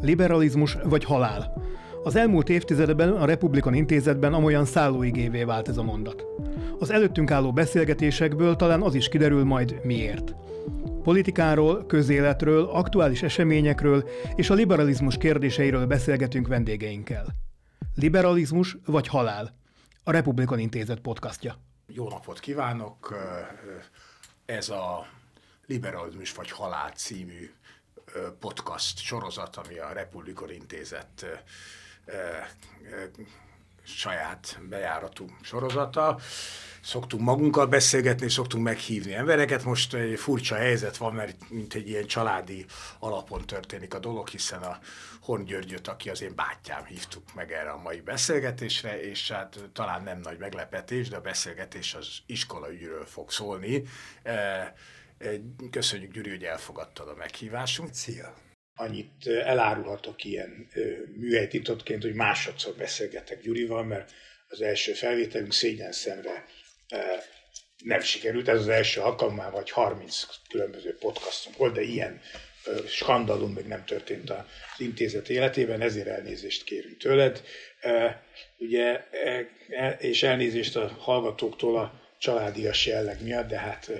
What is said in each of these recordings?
Liberalizmus vagy halál. Az elmúlt évtizedben a Republikon Intézetben amolyan szállóigévé vált ez a mondat. Az előttünk álló beszélgetésekből talán az is kiderül majd miért. Politikáról, közéletről, aktuális eseményekről és a liberalizmus kérdéseiről beszélgetünk vendégeinkkel. Liberalizmus vagy halál? A Republikon Intézet podcastja. Jó napot kívánok! Ez a Liberalizmus vagy Halál című podcast sorozat, ami a Republikon Intézet saját bejáratú sorozata. Szoktunk magunkkal beszélgetni, szoktunk meghívni embereket. Most egy furcsa helyzet van, mert mint egy ilyen családi alapon történik a dolog, hiszen a Horn Györgyöt, aki az én bátyám, hívtuk meg erre a mai beszélgetésre, és hát talán nem nagy meglepetés, de a beszélgetés az iskolaügyről fog szólni. Köszönjük, Gyuri, hogy elfogadtad a meghívásunkat. Szia! Annyit elárulhatok ilyen műhelytitotként, hogy másodszor beszélgetek Gyurival, mert az első felvételünk szégyen szemre nem sikerült. Ez az első alkalommal, vagy 30 különböző podcastunk volt, de ilyen skandalum még nem történt az intézet életében, ezért elnézést kérünk tőled. Ugye, és elnézést a hallgatóktól a családias jelleg miatt, de hát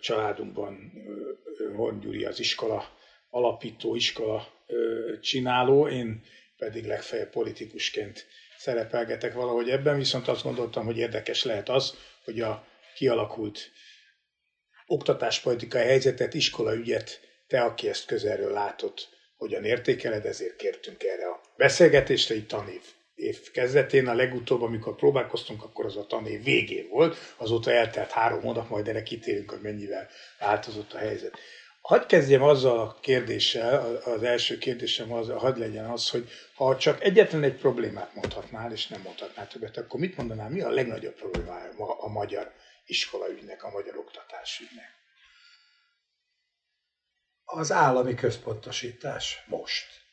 családunkban Horn Gyuri az iskola alapító, iskola csináló, én pedig legfeljebb politikusként szerepelgetek valahogy ebben, viszont azt gondoltam, hogy érdekes lehet az, hogy a kialakult oktatáspolitikai helyzetet, iskolaügyet, te, aki ezt közelről látod, hogyan értékeled, ezért kértünk erre a beszélgetésre, itt tanév év kezdetén, a legutóbb, amikor próbálkoztunk, akkor az a tanév végén volt, azóta eltelt három hónap, majd erre kitérünk, hogy mennyivel változott a helyzet. Hadd kezdjem azzal a kérdéssel, az első kérdésem az, hadd legyen az, hogy ha csak egyetlen egy problémát mondhatnál, és nem mondhatnál többet, akkor mit mondanál, mi a legnagyobb problémája a magyar iskolaügynek, a magyar oktatásügynek? Az állami központosítás most.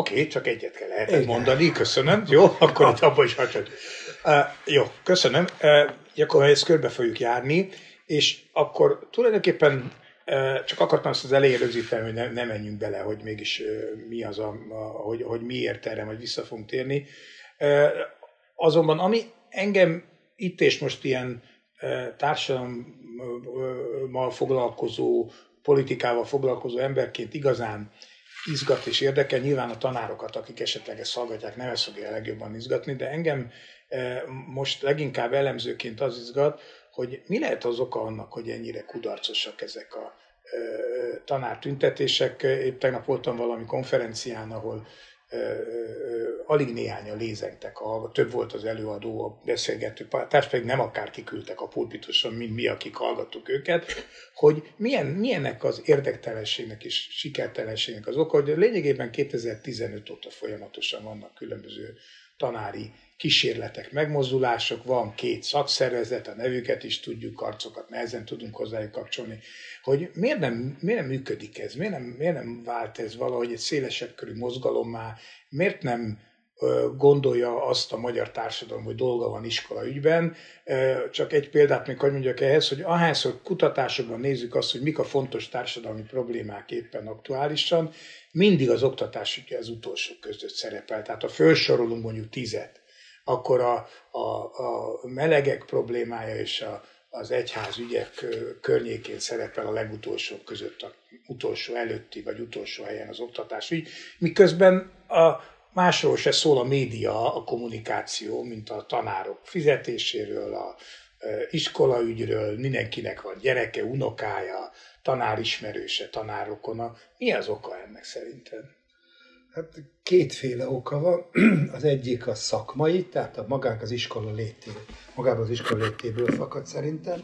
Oké, okay, csak egyet kell lehetett mondani, köszönöm. Jó, akkor itt abban is hagyod. Uh, jó, köszönöm. Uh, akkor ezt körbe fogjuk járni, és akkor tulajdonképpen uh, csak akartam azt az elején rögzíteni, hogy ne, ne menjünk bele, hogy mégis uh, mi az, a, a, hogy, hogy miért erre majd vissza fogunk térni. Uh, azonban ami engem itt és most ilyen uh, társadalommal foglalkozó, politikával foglalkozó emberként igazán izgat és érdekel. Nyilván a tanárokat, akik esetleg ezt hallgatják, nem ezt fogja legjobban izgatni, de engem eh, most leginkább elemzőként az izgat, hogy mi lehet az oka annak, hogy ennyire kudarcosak ezek a eh, tanártüntetések. Épp tegnap voltam valami konferencián, ahol alig néhányan lézengtek, a, több volt az előadó, a beszélgető társ pedig nem akár kiküldtek a pulpituson, mint mi, akik hallgattuk őket, hogy milyen, milyennek az érdektelenségnek és sikertelenségnek az oka, hogy lényegében 2015 óta folyamatosan vannak különböző tanári kísérletek, megmozdulások, van két szakszervezet, a nevüket is tudjuk, arcokat nehezen tudunk hozzájuk kapcsolni, hogy miért nem, miért nem működik ez, miért nem, miért nem vált ez valahogy egy szélesebb körű mozgalommá, miért nem gondolja azt a magyar társadalom, hogy dolga van iskola ügyben. Csak egy példát még hogy mondjak ehhez, hogy ahányszor kutatásokban nézzük azt, hogy mik a fontos társadalmi problémák éppen aktuálisan, mindig az oktatás ügye az utolsó között szerepel. Tehát ha felsorolunk mondjuk tizet, akkor a, a, a melegek problémája és a, az egyház ügyek környékén szerepel a legutolsó között, a utolsó előtti vagy utolsó helyen az oktatás ügy, miközben a másról se szól a média, a kommunikáció, mint a tanárok fizetéséről, a iskolaügyről, mindenkinek van gyereke, unokája, tanárismerőse, tanárokona. Mi az oka ennek szerinted? Hát kétféle oka van. Az egyik a szakmai, tehát a magák az iskola létéből, magában az iskola létéből fakad szerintem.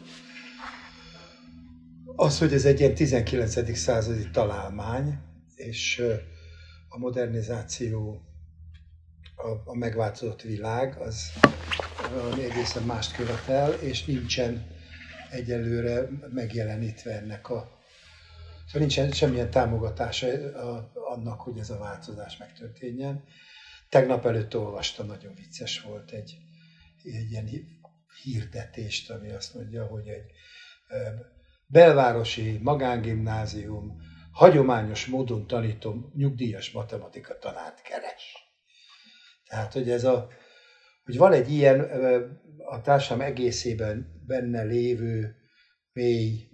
Az, hogy ez egy ilyen 19. századi találmány, és a modernizáció, a, a megváltozott világ, az egészen mást követel, és nincsen egyelőre megjelenítve ennek a Szóval nincsen semmilyen támogatása annak, hogy ez a változás megtörténjen. Tegnap előtt olvastam, nagyon vicces volt egy, egy ilyen hirdetést, ami azt mondja, hogy egy belvárosi magángimnázium hagyományos módon tanító nyugdíjas matematika tanárt keres. Tehát, hogy ez a, hogy van egy ilyen a társam egészében benne lévő mély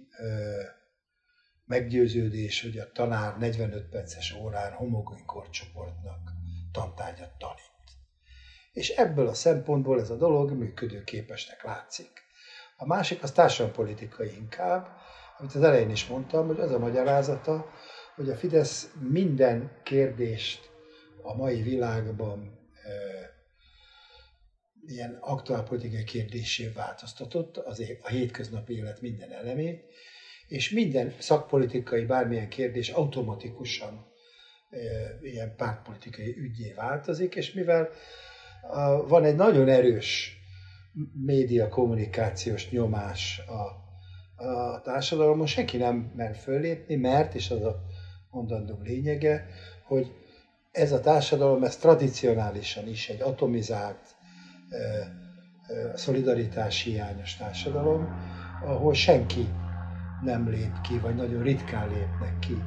meggyőződés, hogy a tanár 45 perces órán homogén korcsoportnak tantárgyat tanít. És ebből a szempontból ez a dolog működőképesnek látszik. A másik az társadalompolitikai inkább, amit az elején is mondtam, hogy az a magyarázata, hogy a Fidesz minden kérdést a mai világban ilyen aktuálpolitikai kérdésé változtatott, az a hétköznapi élet minden elemét, és minden szakpolitikai bármilyen kérdés automatikusan ilyen pártpolitikai ügyé változik, és mivel van egy nagyon erős média kommunikációs nyomás a, a társadalomon, senki nem mer föllépni, mert, és az a mondandó lényege, hogy ez a társadalom, ez tradicionálisan is egy atomizált, szolidaritás hiányos társadalom, ahol senki nem lép ki, vagy nagyon ritkán lépnek ki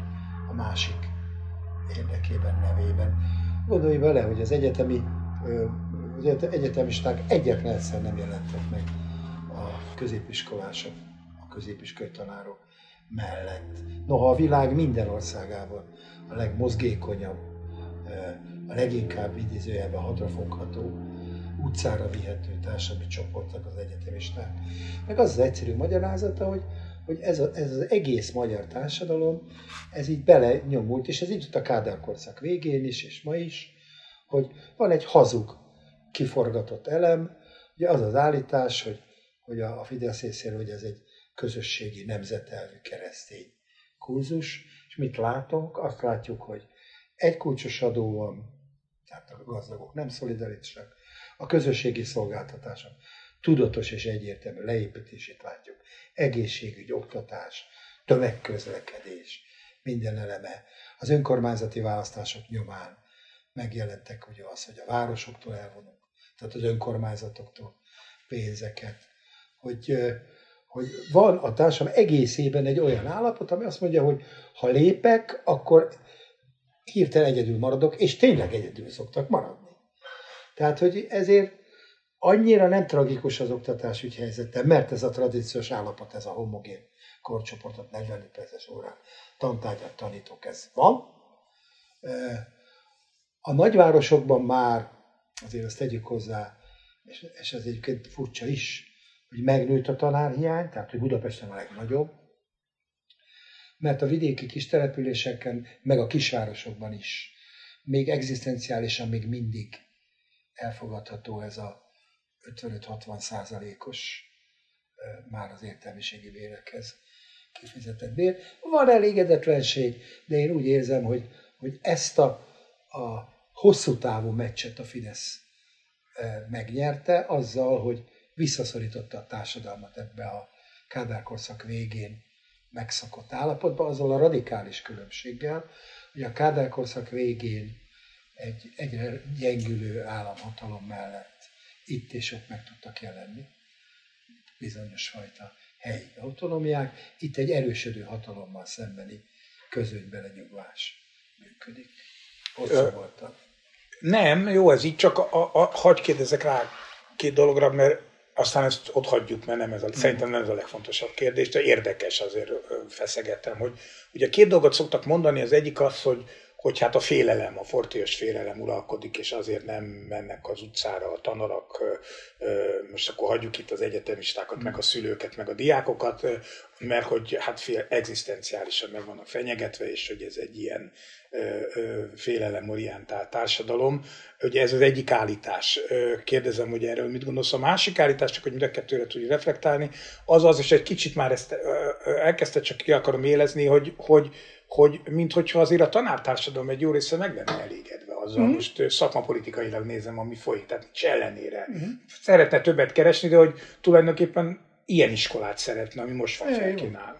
a másik érdekében, nevében. Gondolj bele, hogy az egyetemi az egyetemisták egyetlen egyszer nem jelentek meg a középiskolások, a középiskolai tanárok mellett. Noha a világ minden országában a legmozgékonyabb, a leginkább idézőjelben hatrafogható, utcára vihető társadalmi csoportnak az egyetemisták. Meg az az egyszerű magyarázata, hogy, hogy ez, a, ez az egész magyar társadalom, ez így bele nyomult, és ez így a Kádár korszak végén is, és ma is, hogy van egy hazug, kiforgatott elem, ugye az az állítás, hogy, hogy a, a Fidesz részéről, hogy ez egy közösségi, nemzetelvű keresztény kurzus, és mit látunk? Azt látjuk, hogy egy kulcsos adó van, tehát a gazdagok nem szolidaritásak, a közösségi szolgáltatások tudatos és egyértelmű leépítését látjuk. Egészségügy, oktatás, tömegközlekedés, minden eleme. Az önkormányzati választások nyomán megjelentek ugye az, hogy a városoktól elvonunk, tehát az önkormányzatoktól pénzeket, hogy, hogy van a társadalom egészében egy olyan állapot, ami azt mondja, hogy ha lépek, akkor hirtelen egyedül maradok, és tényleg egyedül szoktak maradni. Tehát, hogy ezért annyira nem tragikus az oktatásügy helyzete, mert ez a tradíciós állapot, ez a homogén korcsoportot 40 perces órán tantárgyat tanítok, ez van. A nagyvárosokban már, azért azt tegyük hozzá, és, és ez egyébként furcsa is, hogy megnőtt a tanárhiány, tehát hogy Budapesten a legnagyobb, mert a vidéki kis településeken, meg a kisvárosokban is még egzisztenciálisan még mindig elfogadható ez a 55-60 százalékos már az értelmiségi bérekhez kifizetett bér. Van elégedetlenség, de én úgy érzem, hogy, hogy ezt a, a hosszú távú meccset a Fidesz megnyerte azzal, hogy visszaszorította a társadalmat ebbe a Kádár korszak végén megszokott állapotba, azzal a radikális különbséggel, hogy a Kádár korszak végén egy egyre gyengülő államhatalom mellett itt és ott meg tudtak jelenni bizonyos fajta helyi autonomiák, itt egy erősödő hatalommal szembeni közöny belenyugvás működik. Hosszú voltam. Nem, jó, ez így, csak a, a, a, hagyj kérdezek rá két dologra, mert aztán ezt ott hagyjuk, mert nem ez a, mm. szerintem nem ez a legfontosabb kérdés, de érdekes azért feszegettem, hogy ugye két dolgot szoktak mondani, az egyik az, hogy hogy hát a félelem, a fortélyos félelem uralkodik, és azért nem mennek az utcára a tanarak, most akkor hagyjuk itt az egyetemistákat, meg a szülőket, meg a diákokat, mert hogy hát fél, egzisztenciálisan meg vannak fenyegetve, és hogy ez egy ilyen félelemorientált társadalom. Ugye ez az egyik állítás. Kérdezem, hogy erről mit gondolsz. A másik állítás, csak hogy mind a kettőre tudj reflektálni, az az, és egy kicsit már ezt elkezdte, csak ki akarom élezni, hogy, hogy hogy minthogyha azért a tanártársadalom egy jó része meg lenne elégedve azzal, mm. most szakmapolitikailag nézem, ami folyik, tehát nincs ellenére. Mm. Szeretne többet keresni, de hogy tulajdonképpen ilyen iskolát szeretne, ami most van felkínálva.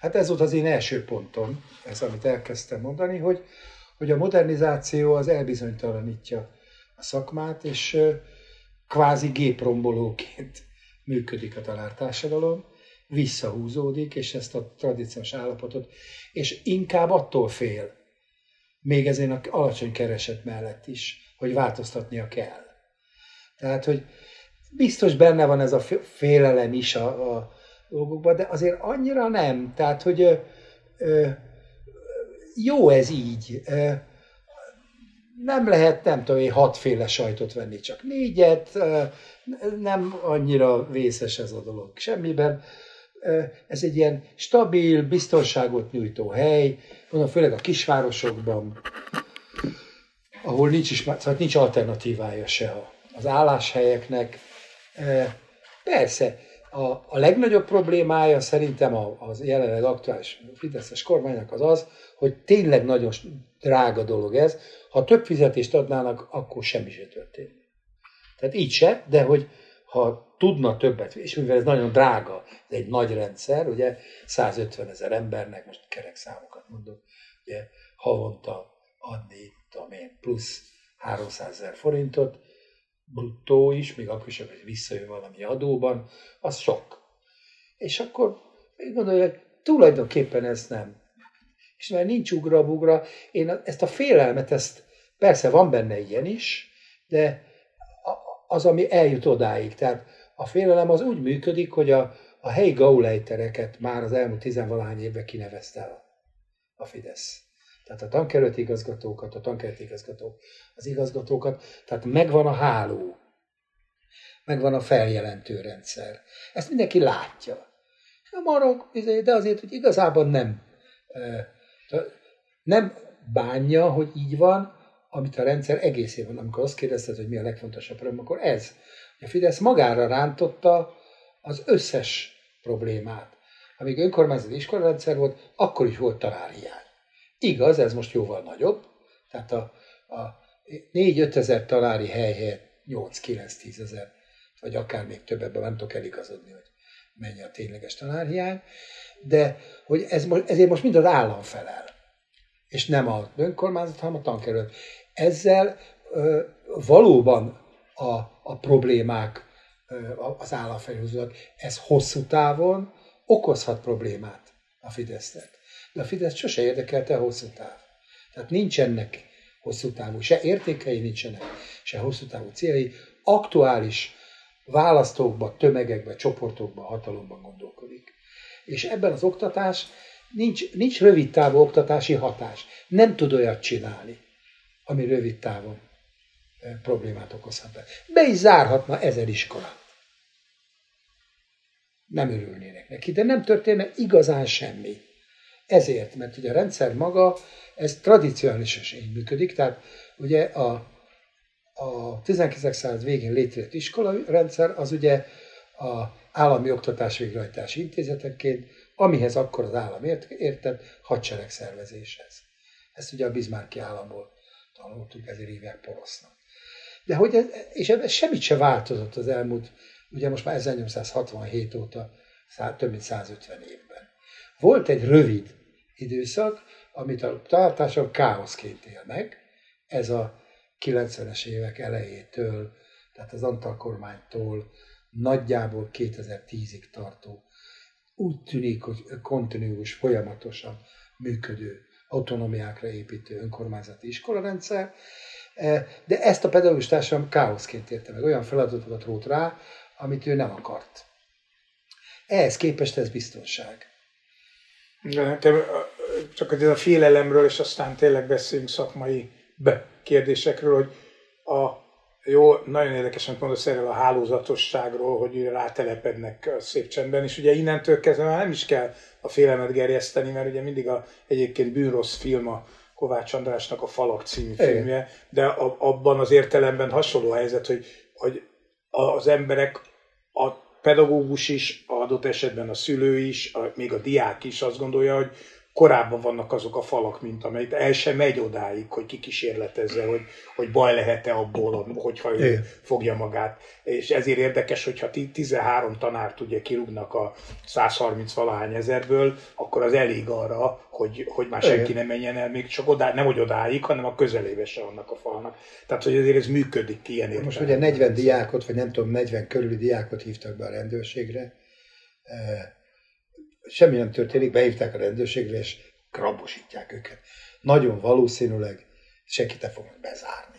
Hát ez volt az én első pontom, ez amit elkezdtem mondani, hogy, hogy a modernizáció az elbizonytalanítja a szakmát, és kvázi géprombolóként működik a tanártársadalom, visszahúzódik, és ezt a tradíciós állapotot, és inkább attól fél, még ezért alacsony kereset mellett is, hogy változtatnia kell. Tehát, hogy biztos benne van ez a félelem is a, a dolgokban, de azért annyira nem. Tehát, hogy ö, ö, jó ez így. Ö, nem lehet, nem tudom én, hatféle sajtot venni, csak négyet, nem annyira vészes ez a dolog semmiben. Ez egy ilyen stabil, biztonságot nyújtó hely, mondom, főleg a kisvárosokban, ahol nincs, is, szóval nincs alternatívája se az álláshelyeknek. Persze, a, a legnagyobb problémája szerintem az jelenleg aktuális Fideszes kormánynak az az, hogy tényleg nagyon drága dolog ez. Ha több fizetést adnának, akkor semmi sem történik. Tehát így se, de hogy ha tudna többet, és mivel ez nagyon drága, ez egy nagy rendszer, ugye 150 ezer embernek, most kerek számokat mondok, ugye havonta adni, tudom én, plusz 300 ezer forintot, bruttó is, még akkor is, hogy visszajön valami adóban, az sok. És akkor én gondolom, hogy tulajdonképpen ez nem. És mert nincs ugra-bugra, én ezt a félelmet, ezt persze van benne ilyen is, de az, ami eljut odáig. Tehát a félelem az úgy működik, hogy a, a helyi gaulejtereket már az elmúlt tizenvalány évben kinevezte el a Fidesz. Tehát a tankerületi igazgatókat, a tankerületi igazgatók, az igazgatókat, tehát megvan a háló, megvan a feljelentő rendszer. Ezt mindenki látja. Nem arra, izé, de azért, hogy igazából nem, nem bánja, hogy így van, amit a rendszer egészében, amikor azt kérdezted, hogy mi a legfontosabb problém, akkor ez. A Fidesz magára rántotta az összes problémát. Amíg önkormányzati iskolarendszer volt, akkor is volt tanárhiány. Igaz, ez most jóval nagyobb, tehát a, a 4-5 ezer tanári hely helyett 8-9-10 ezer, vagy akár még több, ebben nem tudok eligazodni, hogy mennyi a tényleges tanárhiány, de hogy ez most, ezért most mind az állam felel, és nem a önkormányzat, hanem a tankerület. Ezzel valóban a, a problémák az állam felhúzódnak. Ez hosszú távon okozhat problémát a Fidesznek. De a Fidesz sose érdekelte a hosszú táv. Tehát nincsenek hosszú távú, se értékei nincsenek, se hosszú távú céljai. Aktuális választókba, tömegekbe, csoportokba, hatalomban gondolkodik. És ebben az oktatás nincs, nincs rövid távú oktatási hatás. Nem tud olyat csinálni, ami rövid távon e, problémát okozhat be. Is zárhatna ezer iskola. Nem örülnének neki, de nem történne igazán semmi. Ezért, mert ugye a rendszer maga, ez tradicionálisan így működik, tehát ugye a, a 19. század végén létrejött iskolarendszer, az ugye a állami oktatás végrehajtási intézeteként, amihez akkor az állam ért, értett hadseregszervezéshez. Ezt ugye a Bismarcki államból tanultuk, ezért hívják porosznak. De hogy ez, és ebben semmit se változott az elmúlt, ugye most már 1867 óta több mint 150 évben. Volt egy rövid időszak, amit a tartások káoszként él meg, ez a 90-es évek elejétől, tehát az Antal kormánytól nagyjából 2010-ig tartó, úgy tűnik, hogy kontinuós, folyamatosan működő, autonomiákra építő önkormányzati iskolarendszer, e, de ezt a pedagógus társadalom káoszként érte meg, olyan feladatokat rót rá, amit ő nem akart. Ehhez képest ez biztonság. De csak ez a félelemről, és aztán tényleg beszélünk szakmai be kérdésekről, hogy a jó, nagyon érdekes, amit mondasz erről a hálózatosságról, hogy rátelepednek a szép csendben, és ugye innentől kezdve már nem is kell a félelmet gerjeszteni, mert ugye mindig a egyébként bűnrossz film a Kovács Andrásnak a Falak című filmje, de a, abban az értelemben hasonló helyzet, hogy, hogy az emberek, a pedagógus is, adott esetben a szülő is, a, még a diák is azt gondolja, hogy korábban vannak azok a falak, mint amelyik el sem megy odáig, hogy kikísérletezze, hogy, hogy baj lehet-e abból, hogyha ő Igen. fogja magát. És ezért érdekes, hogyha 13 tanárt ugye kirúgnak a 130 valahány ezerből, akkor az elég arra, hogy, hogy már senki Igen. nem menjen el, még csak odá, nem hogy odáig, hanem a közelébe se annak a falnak. Tehát, hogy ezért ez működik ilyen értelemben. Most ugye 40 diákot, vagy nem tudom, 40 körüli diákot hívtak be a rendőrségre, semmi nem történik, behívták a rendőrségre, és krabosítják őket. Nagyon valószínűleg senkit fognak bezárni.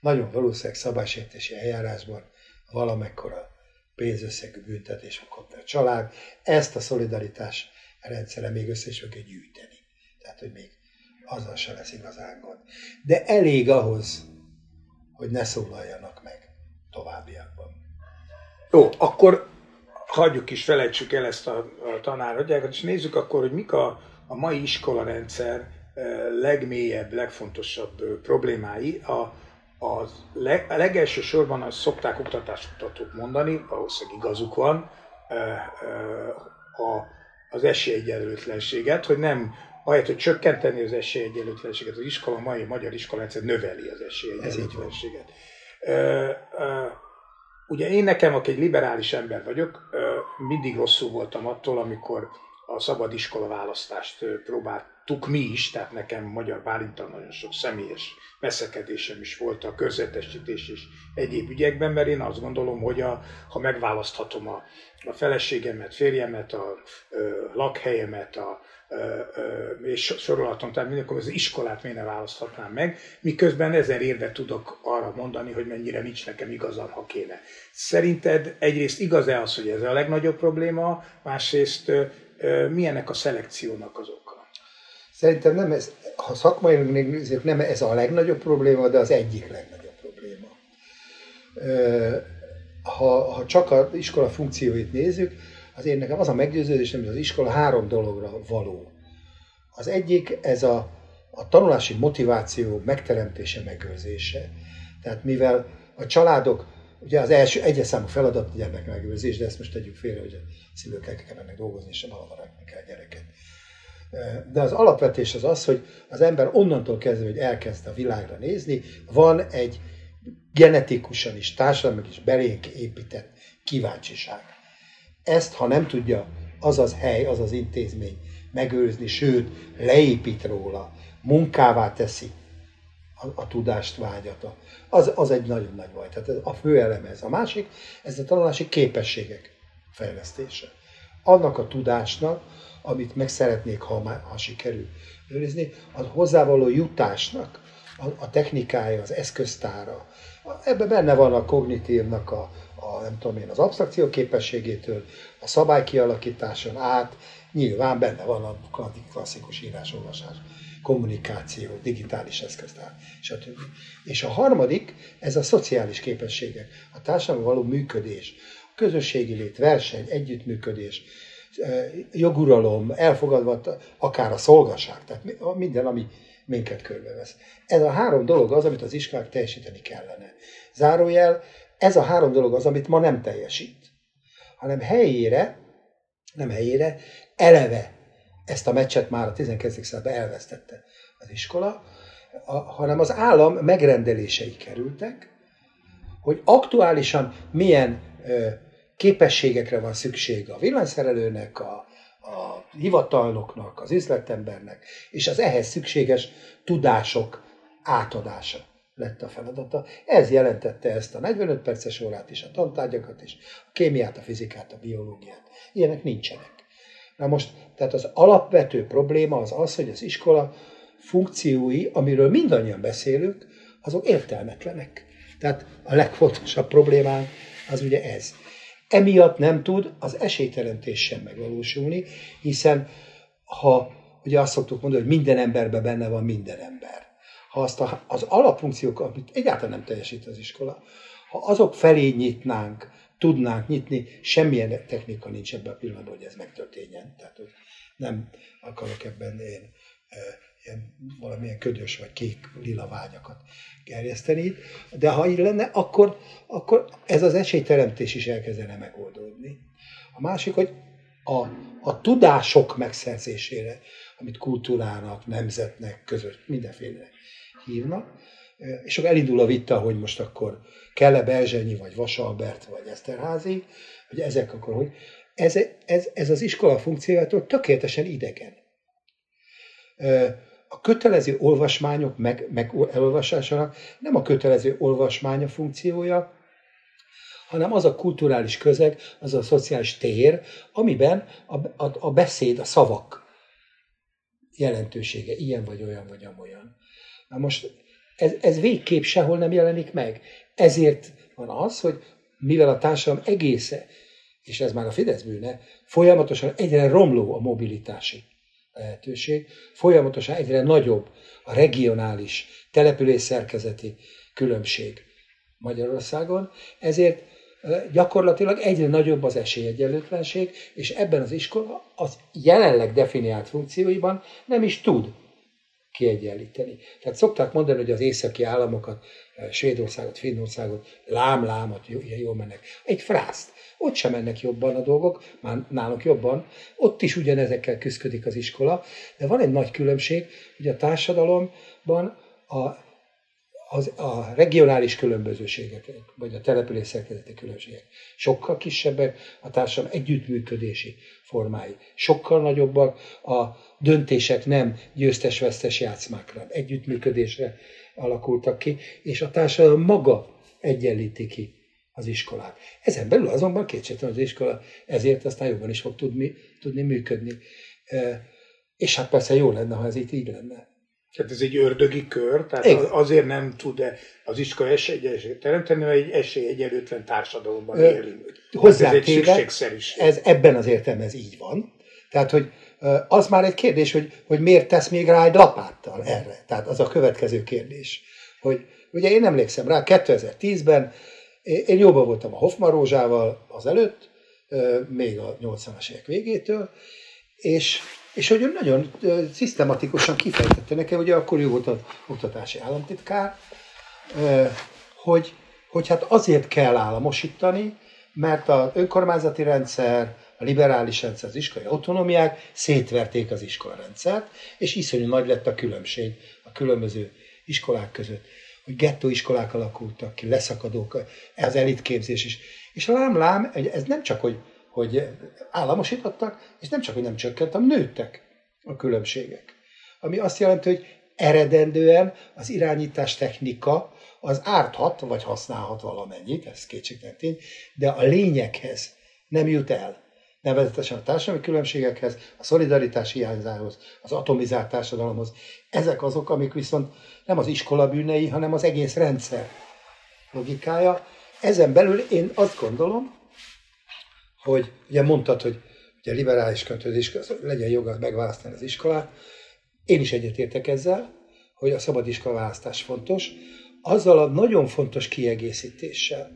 Nagyon valószínűleg szabálysértési eljárásban valamekkora pénzösszegű büntetés kapta a család. Ezt a szolidaritás rendszere még össze is fogja gyűjteni. Tehát, hogy még azzal se lesz igazán gond. De elég ahhoz, hogy ne szólaljanak meg továbbiakban. Jó, akkor hagyjuk is, felejtsük el ezt a, a tanárodjákat, és nézzük akkor, hogy mik a, a mai iskolarendszer eh, legmélyebb, legfontosabb eh, problémái. A, a, leg, a legelső sorban azt szokták oktatásoktatók mondani, valószínűleg igazuk van, eh, a, az esélyegyenlőtlenséget, hogy nem ahelyett, hogy csökkenteni az esélyegyenlőtlenséget, az iskola, a mai magyar iskolandszer növeli az esélyegyenlőtlenséget. Ugye én nekem, aki egy liberális ember vagyok, mindig rosszul voltam attól, amikor a szabad iskola választást próbáltuk mi is, tehát nekem Magyar Bálintal nagyon sok személyes veszekedésem is volt a körzetesítés és egyéb ügyekben, mert én azt gondolom, hogy a, ha megválaszthatom a, a feleségemet, férjemet, a, a lakhelyemet, a, és sorolhatom, tehát mindenkor az iskolát miért ne választhatnám meg, miközben ezer érve tudok arra mondani, hogy mennyire nincs nekem igazam, ha kéne. Szerinted egyrészt igaz-e az, hogy ez a legnagyobb probléma, másrészt milyenek a szelekciónak az oka? Szerintem nem ez, ha szakmai nézzük, nem ez a legnagyobb probléma, de az egyik legnagyobb probléma. Ha, ha csak az iskola funkcióit nézzük, az én nekem az a meggyőződésem, hogy az iskola három dologra való. Az egyik, ez a, a tanulási motiváció megteremtése, megőrzése. Tehát mivel a családok, ugye az első egyes számú feladat a gyermek megőrzés, de ezt most tegyük félre, hogy a szülők el kell mennek dolgozni, és sem alavarák kell gyereket. De az alapvetés az az, hogy az ember onnantól kezdve, hogy elkezd a világra nézni, van egy genetikusan is, társadalmi is belénk épített kíváncsiság. Ezt, ha nem tudja az az hely, az az intézmény megőrizni, sőt, leépít róla, munkává teszi a, a tudást, vágyat, az, az egy nagyon nagy baj. Tehát ez a fő eleme ez. A másik, ez a tanulási képességek fejlesztése. Annak a tudásnak, amit meg szeretnék, ha, ha sikerül őrizni, a hozzávaló jutásnak a, a technikája, az eszköztára. Ebben benne van a kognitívnak a, a, nem tudom én, az abstrakció képességétől, a szabály kialakításon át, nyilván benne van a klasszikus írásolvasás, kommunikáció, digitális eszköztár, stb. És a harmadik, ez a szociális képességek, a társadalmi való működés, a közösségi lét, verseny, együttműködés, joguralom, elfogadva akár a szolgaság, tehát minden, ami minket körbevesz. Ez a három dolog az, amit az iskolák teljesíteni kellene. Zárójel, ez a három dolog az, amit ma nem teljesít, hanem helyére, nem helyére, eleve ezt a meccset már a 12. században elvesztette az iskola, a, hanem az állam megrendelései kerültek, hogy aktuálisan milyen ö, képességekre van szükség a villanyszerelőnek, a, a hivatalnoknak, az üzletembernek, és az ehhez szükséges tudások átadása lett a feladata. Ez jelentette ezt a 45 perces órát is, a tantárgyakat is, a kémiát, a fizikát, a biológiát. Ilyenek nincsenek. Na most, tehát az alapvető probléma az az, hogy az iskola funkciói, amiről mindannyian beszélünk, azok értelmetlenek. Tehát a legfontosabb problémánk az ugye ez. Emiatt nem tud az esélyteremtés sem megvalósulni, hiszen ha ugye azt szoktuk mondani, hogy minden emberben benne van minden ember ha azt a, az alapfunkciók, amit egyáltalán nem teljesít az iskola, ha azok felé nyitnánk, tudnánk nyitni, semmilyen technika nincs ebben a pillanatban, hogy ez megtörténjen. Tehát, hogy nem akarok ebben én e, ilyen valamilyen ködös vagy kék lila vágyakat gerjeszteni, de ha így lenne, akkor, akkor ez az esélyteremtés is elkezdene megoldódni. A másik, hogy a, a tudások megszerzésére, amit kultúrának, nemzetnek, közös, mindenféle hívnak, és akkor elindul a vita, hogy most akkor kell-e Belzsenyi, vagy Vasalbert, vagy Eszterházi, hogy ezek akkor hogy. Ez, ez, ez az iskola funkciójától tökéletesen idegen. A kötelező olvasmányok meg, meg elolvasásának nem a kötelező olvasmánya funkciója, hanem az a kulturális közeg, az a szociális tér, amiben a, a, a beszéd, a szavak jelentősége ilyen vagy olyan vagy amolyan. Na most ez, ez végképp sehol nem jelenik meg. Ezért van az, hogy mivel a társadalom egésze, és ez már a Fidesz bűne, folyamatosan egyre romló a mobilitási lehetőség, folyamatosan egyre nagyobb a regionális település szerkezeti különbség Magyarországon, ezért gyakorlatilag egyre nagyobb az esélyegyenlőtlenség, és ebben az iskola az jelenleg definiált funkcióiban nem is tud kiegyenlíteni. Tehát szokták mondani, hogy az északi államokat, Svédországot, Finnországot, lám-lámat jól mennek. Egy frászt. Ott sem mennek jobban a dolgok, már nálunk jobban. Ott is ugyanezekkel küzdik az iskola, de van egy nagy különbség, hogy a társadalomban a az, a regionális különbözőségek, vagy a település szerkezeti különbségek sokkal kisebbek, a társadalom együttműködési formái sokkal nagyobbak, a döntések nem győztes-vesztes játszmákra, együttműködésre alakultak ki, és a társadalom maga egyenlíti ki az iskolát. Ezen belül azonban kétségtelen az iskola ezért aztán jobban is fog tudni, tudni működni. És hát persze jó lenne, ha ez itt így lenne. Tehát ez egy ördögi kör, tehát Igen. azért nem tud -e az iskola esélyegyenlőséget teremteni, mert egy esélyegyenlőtlen társadalomban élünk. Hozzá ez egy szükségszerűség. Ez ebben az értelemben ez így van. Tehát, hogy az már egy kérdés, hogy, hogy miért tesz még rá egy lapáttal erre. Tehát az a következő kérdés. Hogy ugye én emlékszem rá, 2010-ben én jóban voltam a Hoffman Rózsával azelőtt, még a 80-as évek végétől, és és hogy ő nagyon szisztematikusan kifejtette nekem, ugye akkor ő volt az oktatási államtitkár, hogy, hogy hát azért kell államosítani, mert az önkormányzati rendszer, a liberális rendszer, az iskolai autonómiák szétverték az iskolarendszert, és iszonyú nagy lett a különbség a különböző iskolák között, hogy gettóiskolák alakultak ki, leszakadók, ez elitképzés is. És lám-lám, ez nem csak, hogy hogy államosítottak, és nem csak, hogy nem csökkent, hanem nőttek a különbségek. Ami azt jelenti, hogy eredendően az irányítás technika az árthat, vagy használhat valamennyit, ez kétségtelen tény, de a lényekhez nem jut el. Nevezetesen a társadalmi különbségekhez, a szolidaritás hiányzához, az atomizált társadalomhoz. Ezek azok, amik viszont nem az iskola bűnei, hanem az egész rendszer logikája. Ezen belül én azt gondolom, hogy ugye mondtad, hogy ugye liberális költözés, legyen joga megválasztani az iskolát. Én is egyetértek ezzel, hogy a szabad iskola választás fontos. Azzal a nagyon fontos kiegészítéssel,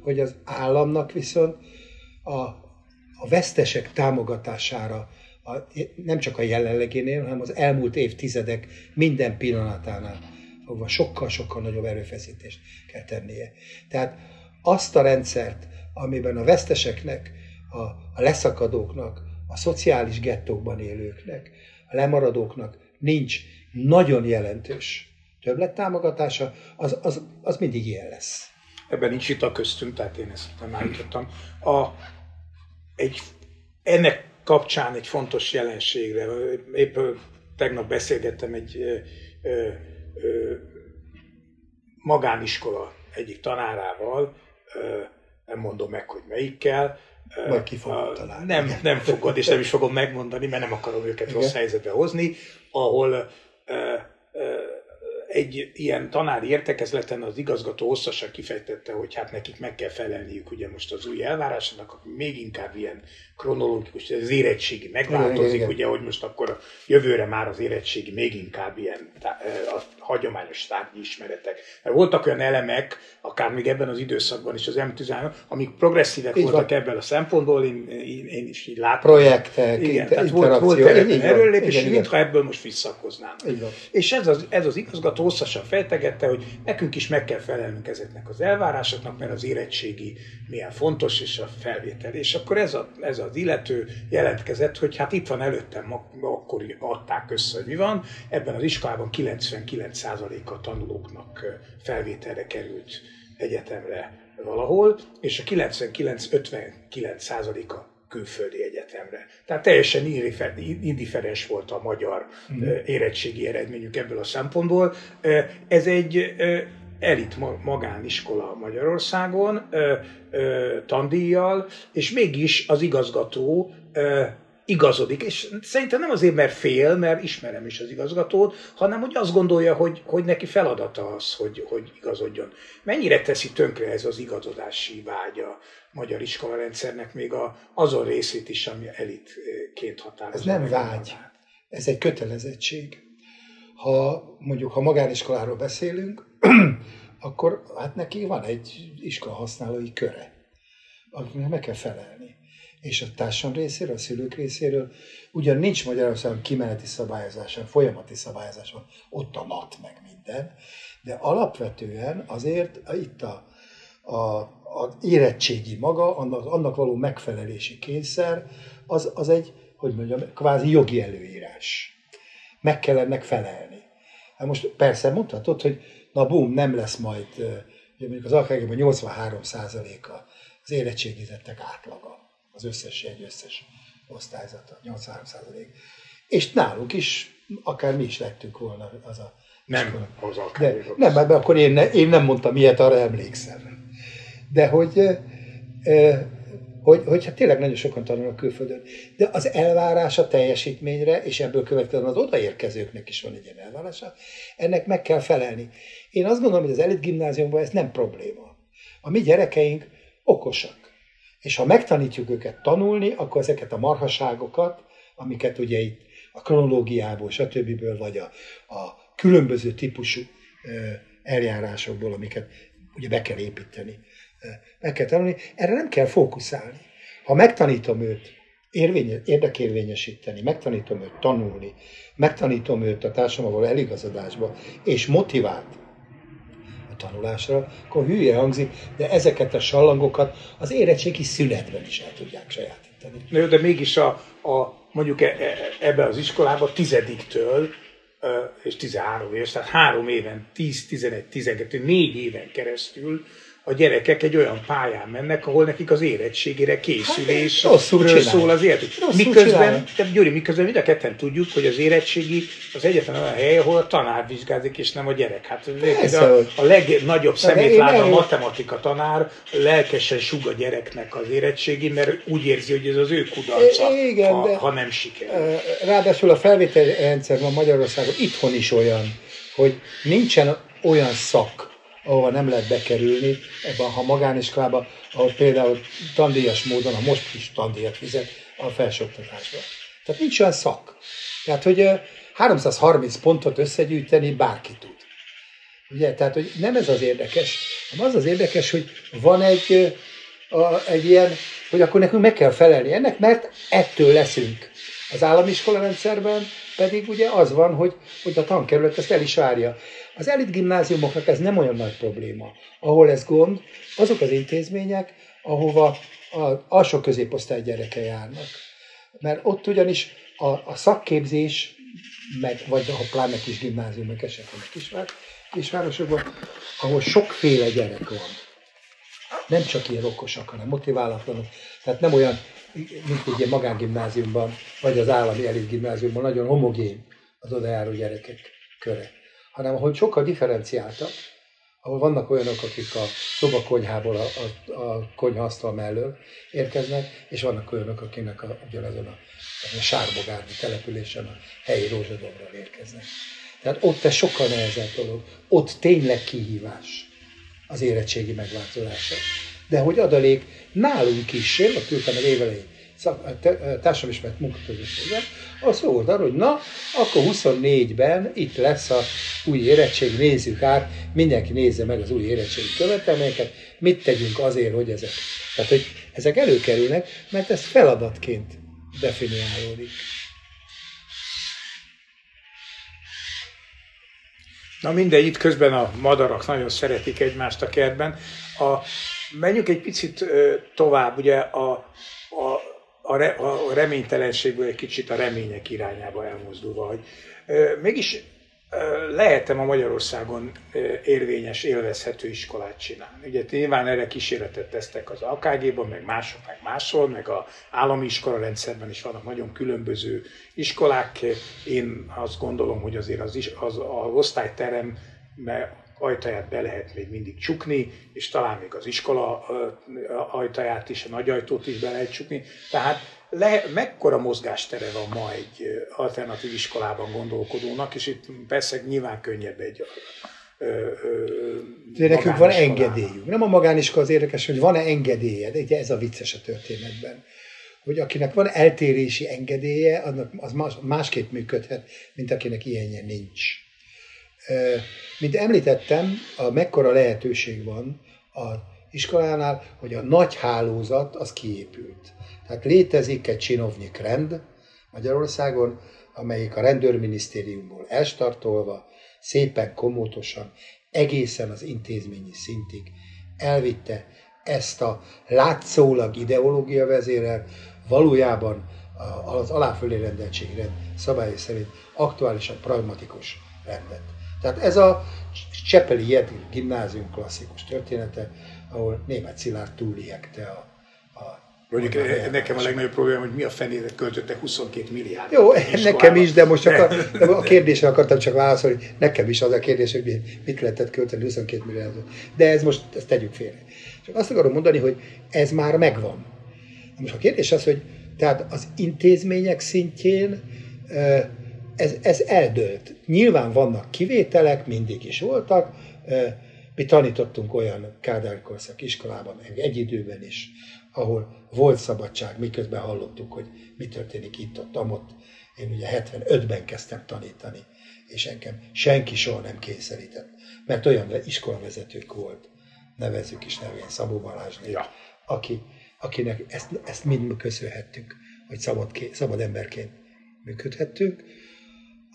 hogy az államnak viszont a, a vesztesek támogatására a, nem csak a jelenlegénél, hanem az elmúlt évtizedek minden pillanatánál fogva sokkal-sokkal nagyobb erőfeszítést kell tennie. Tehát azt a rendszert, amiben a veszteseknek a, a leszakadóknak, a szociális gettókban élőknek, a lemaradóknak nincs nagyon jelentős többlettámogatása, az, az, az mindig ilyen lesz. Ebben nincs itt a köztünk, tehát én ezt nem állítottam. A, egy, ennek kapcsán egy fontos jelenségre, épp tegnap beszélgettem egy ö, ö, magániskola egyik tanárával, nem mondom meg, hogy melyikkel, vagy ki fogod találni. Nem, nem fogod, és nem is fogom megmondani, mert nem akarom őket Igen. rossz helyzetbe hozni, ahol egy ilyen tanári értekezleten az igazgató hosszasan kifejtette, hogy hát nekik meg kell felelniük ugye most az új elvárásnak, még inkább ilyen kronológikus, az érettségi megváltozik, igen, igen. ugye, hogy most akkor jövőre már az érettségi még inkább ilyen a hagyományos tárgyi ismeretek. Mert voltak olyan elemek, akár még ebben az időszakban is az M13, amik progresszívek így voltak van. ebből a szempontból, én, én, én is így látom. Projektek, igen, tehát volt, volt erőlépés, és mintha ebből most visszakoznának. És ez az, ez az igazgató hosszasan fejtegette, hogy nekünk is meg kell felelnünk ezeknek az elvárásoknak, mert az érettségi milyen fontos, és a felvétel. És akkor ez, a, ez az illető jelentkezett, hogy hát itt van előttem, akkor adták össze, hogy mi van. Ebben az iskolában 99%-a a tanulóknak felvételre került egyetemre valahol, és a 99-59%-a külföldi egyetemre. Tehát teljesen indiferens volt a magyar mm. érettségi eredményük ebből a szempontból. Ez egy elit magániskola Magyarországon, tandíjjal, és mégis az igazgató igazodik, és szerintem nem azért, mert fél, mert ismerem is az igazgatót, hanem hogy azt gondolja, hogy, hogy neki feladata az, hogy, hogy igazodjon. Mennyire teszi tönkre ez az igazodási vágya magyar iskolarendszernek még a, azon részét is, ami elitként határozza. Ez nem vágy, ez egy kötelezettség. Ha mondjuk, ha magániskoláról beszélünk, akkor hát neki van egy iskola használói köre, akinek meg kell felelni és a társam részéről, a szülők részéről, ugyan nincs Magyarországon kimeneti szabályozása, folyamati szabályozása, ott a mat, meg minden, de alapvetően azért itt a, a, a érettségi maga, annak, annak való megfelelési kényszer, az, az egy, hogy mondjam, kvázi jogi előírás. Meg kell ennek felelni. Hát most persze mondhatod, hogy na bum, nem lesz majd, mondjuk az alkágében 83 a az érettségizettek átlaga az összes egy összes osztályzata, 83 százalék. És nálunk is, akár mi is lettünk volna az a nem, az De, nem, mert akkor én, ne, én nem mondtam ilyet, arra emlékszem. De hogy, hogy, hogy hát tényleg nagyon sokan tanulnak külföldön. De az elvárás a teljesítményre, és ebből következően az odaérkezőknek is van egy ilyen elvárása, ennek meg kell felelni. Én azt gondolom, hogy az elit gimnáziumban ez nem probléma. A mi gyerekeink okosak. És ha megtanítjuk őket tanulni, akkor ezeket a marhaságokat, amiket ugye itt a kronológiából, stb. vagy a, a különböző típusú eljárásokból, amiket ugye be kell építeni, meg kell tanulni, erre nem kell fókuszálni. Ha megtanítom őt érvénye, érdekérvényesíteni, megtanítom őt tanulni, megtanítom őt a társadalommal eligazodásba, és motivált tanulásra, akkor hülye hangzik, de ezeket a sallangokat az érettségi szünetben is el tudják sajátítani. De mégis a, a mondjuk e, e, ebbe az iskolába tizediktől és 13 éves, tehát három éven, 10, 11, 12, négy éven keresztül a gyerekek egy olyan pályán mennek, ahol nekik az érettségére készülés hát, szól az életük. Miközben, de Gyuri, miközben mind a ketten tudjuk, hogy az érettségi az egyetlen olyan hely, ahol a tanár vizsgázik, és nem a gyerek. Hát Persze, a, a legnagyobb szemétláda a matematika tanár lelkesen sug a gyereknek az érettségi, mert úgy érzi, hogy ez az ő kudarca, Igen, ha, de, ha nem sikerül. Ráadásul a felvételi rendszer van Magyarországon itthon is olyan, hogy nincsen olyan szak, ahova nem lehet bekerülni, ebben ha magániskolában, ahol például tandíjas módon, a most is tandíjat fizet a felsőoktatásban. Tehát nincs olyan szak. Tehát, hogy 330 pontot összegyűjteni bárki tud. Ugye, tehát, hogy nem ez az érdekes, hanem az az érdekes, hogy van egy, a, egy ilyen, hogy akkor nekünk meg kell felelni ennek, mert ettől leszünk. Az államiskola rendszerben pedig ugye az van, hogy, hogy a tankerület ezt el is várja. Az elit gimnáziumoknak ez nem olyan nagy probléma. Ahol ez gond, azok az intézmények, ahova az alsó középosztály gyereke járnak. Mert ott ugyanis a, a szakképzés, meg, vagy a pláne kis gimnázium, meg esetleg kisvár, kisvárosokban, ahol sokféle gyerek van. Nem csak ilyen okosak, hanem motiválatlanok. Tehát nem olyan, mint ugye magángimnáziumban, vagy az állami elit gimnáziumban, nagyon homogén az odajáró gyerekek köre hanem ahol sokkal differenciáltak, ahol vannak olyanok, akik a szobakonyhából, a, a, a konyhasztal mellől érkeznek, és vannak olyanok, akinek a, ugyanazon a, a sárbogárdi településen a helyi rózsadomról érkeznek. Tehát ott ez sokkal nehezebb dolog. Ott tényleg kihívás az érettségi megváltozása. De hogy adalék nálunk is, én ott ültem el évelején társadalomismert munkaközösségben, az szólt arról, hogy na, akkor 24-ben itt lesz a új érettség, nézzük át, mindenki nézze meg az új érettségi követelményeket, mit tegyünk azért, hogy ezek, tehát, hogy ezek előkerülnek, mert ez feladatként definiálódik. Na mindegy, itt közben a madarak nagyon szeretik egymást a kertben. A, menjünk egy picit tovább, ugye a, a a, re, a reménytelenségből egy kicsit a remények irányába elmozdulva, hogy mégis lehetem a Magyarországon érvényes, élvezhető iskolát csinálni. Ugye nyilván erre kísérletet tesztek az AKG-ban, meg mások, meg máshol, meg a állami iskola rendszerben is vannak nagyon különböző iskolák. Én azt gondolom, hogy azért az, az, az osztályterem, mert ajtaját be lehet még mindig csukni, és talán még az iskola ajtaját is, a nagy ajtót is be lehet csukni. Tehát le, mekkora mozgástere van ma egy alternatív iskolában gondolkodónak, és itt persze nyilván könnyebb egy de nekünk van engedélyünk. Nem a magániskola az érdekes, hogy van-e engedélye, de ez a vicces a történetben. Hogy akinek van eltérési engedélye, annak az másképp működhet, mint akinek ilyenje nincs. Mint említettem, a mekkora lehetőség van a iskolánál, hogy a nagy hálózat az kiépült. Tehát létezik egy csinovnyik rend Magyarországon, amelyik a rendőrminisztériumból elstartolva, szépen komótosan, egészen az intézményi szintig elvitte ezt a látszólag ideológia vezérel, valójában az aláfölé rendeltségrend szabályai szerint aktuálisan pragmatikus rendet. Tehát ez a Csepeli Jedil gimnázium klasszikus története, ahol német Szilárd túliekte a, a Mondjuk a nekem a legnagyobb probléma, hogy mi a fenére költöttek 22 milliárd. Jó, nekem is, de most csak a, a kérdésre akartam csak válaszolni, nekem is az a kérdés, hogy mit lehetett költeni 22 milliárdot. De ez most, ezt tegyük félre. Csak azt akarom mondani, hogy ez már megvan. Most a kérdés az, hogy tehát az intézmények szintjén ez, ez eldőlt. Nyilván vannak kivételek, mindig is voltak. Mi tanítottunk olyan kádárkorszak iskolában, egy időben is, ahol volt szabadság, miközben hallottuk, hogy mi történik itt, ott, amott. Én ugye 75-ben kezdtem tanítani, és engem senki soha nem kényszerített, mert olyan iskolavezetők volt, nevezzük is nevén Szabó Balázsné, ja. aki, akinek ezt, ezt mind köszönhettünk, hogy szabad, szabad emberként működhettünk,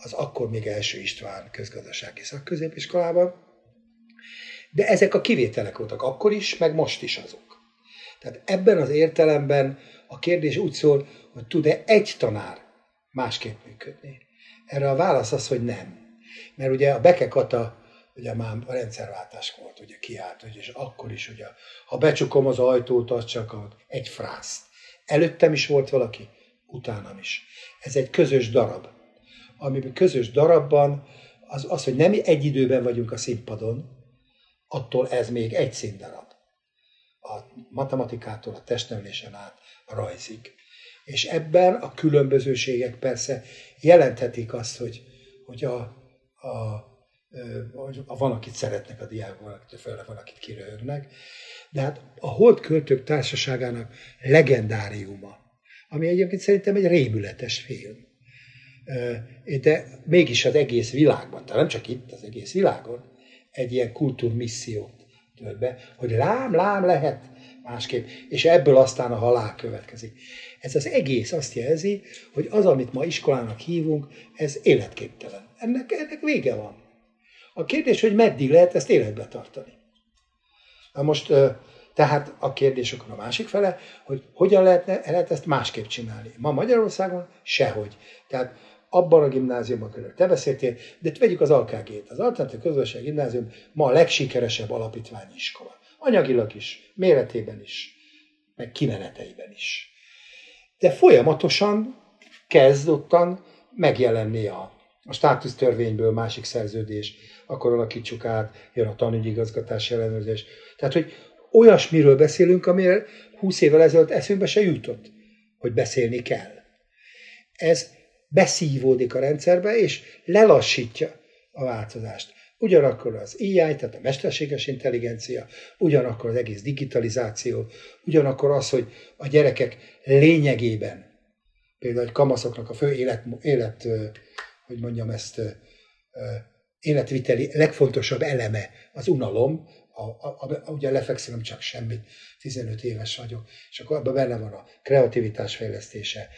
az akkor még első István közgazdasági szakközépiskolában, de ezek a kivételek voltak akkor is, meg most is azok. Tehát ebben az értelemben a kérdés úgy szól, hogy tud-e egy tanár másképp működni. Erre a válasz az, hogy nem. Mert ugye a Beke Kata, ugye már a rendszerváltás volt, ugye kiállt, hogy és akkor is, ugye, ha becsukom az ajtót, az csak egy frászt. Előttem is volt valaki, utánam is. Ez egy közös darab. Amiben közös darabban az, az, hogy nem egy időben vagyunk a színpadon, attól ez még egy színdarab a matematikától a testnevelésen át a rajzig. És ebben a különbözőségek persze jelenthetik azt, hogy, hogy a, a, a, van, akit szeretnek a diákok, van, akit főleg van, akit kiröhögnek. De hát a Holt Költők Társaságának legendáriuma, ami egyébként szerintem egy rémületes film. De mégis az egész világban, tehát nem csak itt, az egész világon egy ilyen kultúrmissziót tölt be, hogy lám, lám lehet másképp, és ebből aztán a halál következik. Ez az egész azt jelzi, hogy az, amit ma iskolának hívunk, ez életképtelen. Ennek, ennek vége van. A kérdés, hogy meddig lehet ezt életbe tartani. Na most, tehát a kérdés akkor a másik fele, hogy hogyan lehetne, lehet ezt másképp csinálni. Ma Magyarországon sehogy. Tehát abban a gimnáziumban, amiről te beszéltél, de vegyük az AKG-t. Az Alternatív Közösség Gimnázium ma a legsikeresebb alapítványi iskola. Anyagilag is, méretében is, meg kimeneteiben is. De folyamatosan kezd ottan megjelenni a, a státusztörvényből másik szerződés, akkor alakítsuk át, jön a tanügyi igazgatás ellenőrzés. Tehát, hogy olyasmiről beszélünk, amire 20 évvel ezelőtt eszünkbe se jutott, hogy beszélni kell. Ez beszívódik a rendszerbe, és lelassítja a változást. Ugyanakkor az AI, tehát a mesterséges intelligencia, ugyanakkor az egész digitalizáció, ugyanakkor az, hogy a gyerekek lényegében, például egy kamaszoknak a fő élet, élet hogy mondjam ezt, életviteli legfontosabb eleme az unalom, a, a, a, ugye lefekszem csak semmit, 15 éves vagyok, és akkor abban benne van a kreativitás fejlesztése,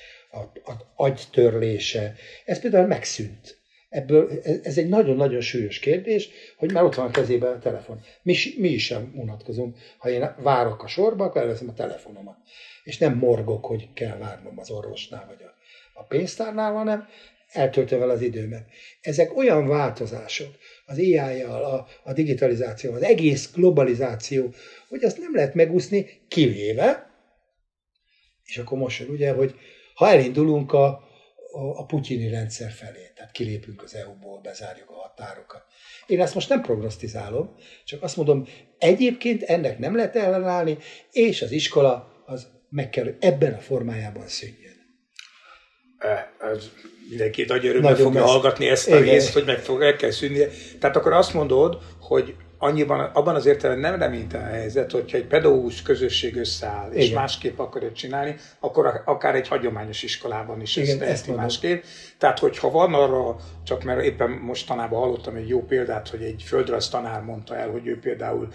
az agytörlése, ez például megszűnt. Ebből, ez egy nagyon-nagyon súlyos kérdés, hogy már ott van a kezében a telefon. Mi, mi is sem unatkozunk. Ha én várok a sorba, akkor elveszem a telefonomat. És nem morgok, hogy kell várnom az orvosnál vagy a, a pénztárnál, hanem eltöltöm el az időmet. Ezek olyan változások az AI-jal, a, a digitalizáció, az egész globalizáció, hogy azt nem lehet megúszni, kivéve, és akkor most jön ugye, hogy ha elindulunk a, a, a putyini rendszer felé, tehát kilépünk az EU-ból, bezárjuk a határokat. Én ezt most nem prognosztizálom, csak azt mondom, egyébként ennek nem lehet ellenállni, és az iskola az meg kell, ebben a formájában szűnjön. Ez mindenki nagy örömmel fogja messz. hallgatni ezt a Igen. részt, hogy meg fog, el kell szűnni. Tehát akkor azt mondod, hogy annyiban, abban az értelemben nem reménytelen a helyzet, hogyha egy pedagógus közösség összeáll, Igen. és másképp akarja csinálni, akkor akár egy hagyományos iskolában is Igen, ezt teheti másképp. Tehát, hogyha van arra, csak mert éppen mostanában hallottam egy jó példát, hogy egy földrajz tanár mondta el, hogy ő például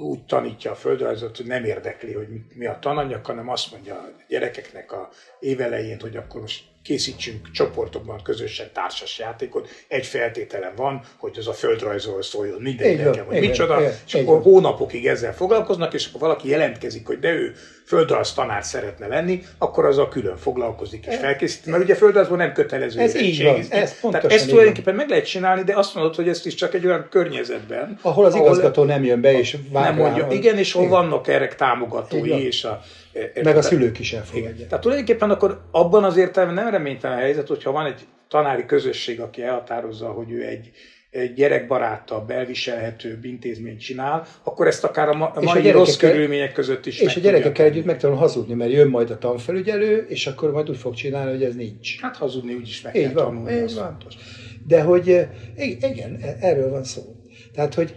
úgy tanítja a földrajzot, hogy nem érdekli, hogy mi a tananyag, hanem azt mondja a gyerekeknek a évelején, hogy akkor most készítsünk csoportokban közösen társas játékot. Egy feltétele van, hogy az a földrajzról szóljon. Minden nekem, hogy micsoda, igen, és igen. akkor hónapokig ezzel foglalkoznak, és akkor valaki jelentkezik, hogy de ő földrajz tanár szeretne lenni, akkor azzal külön foglalkozik és felkészíti, mert ugye földrajzból nem kötelező ez így van, ez Tehát ezt tulajdonképpen meg lehet csinálni, de azt mondod, hogy ezt is csak egy olyan környezetben, ahol az ahol igazgató nem jön be és vár nem mondja, rá, igen, és hol vannak erre támogatói, és a Érted? Meg a szülők is elfogadják. Tehát tulajdonképpen akkor abban az értelemben nem reménytelen a helyzet, hogyha van egy tanári közösség, aki elhatározza, hogy ő egy, egy gyerekbarátabb, elviselhetőbb intézményt csinál, akkor ezt akár a, ma, a mai a rossz körülmények között is És a gyerekekkel együtt meg tudom hazudni, mert jön majd a tanfelügyelő, és akkor majd úgy fog csinálni, hogy ez nincs. Hát hazudni úgyis meg így kell van, tanulni. Így van. De hogy igen, erről van szó. Tehát, hogy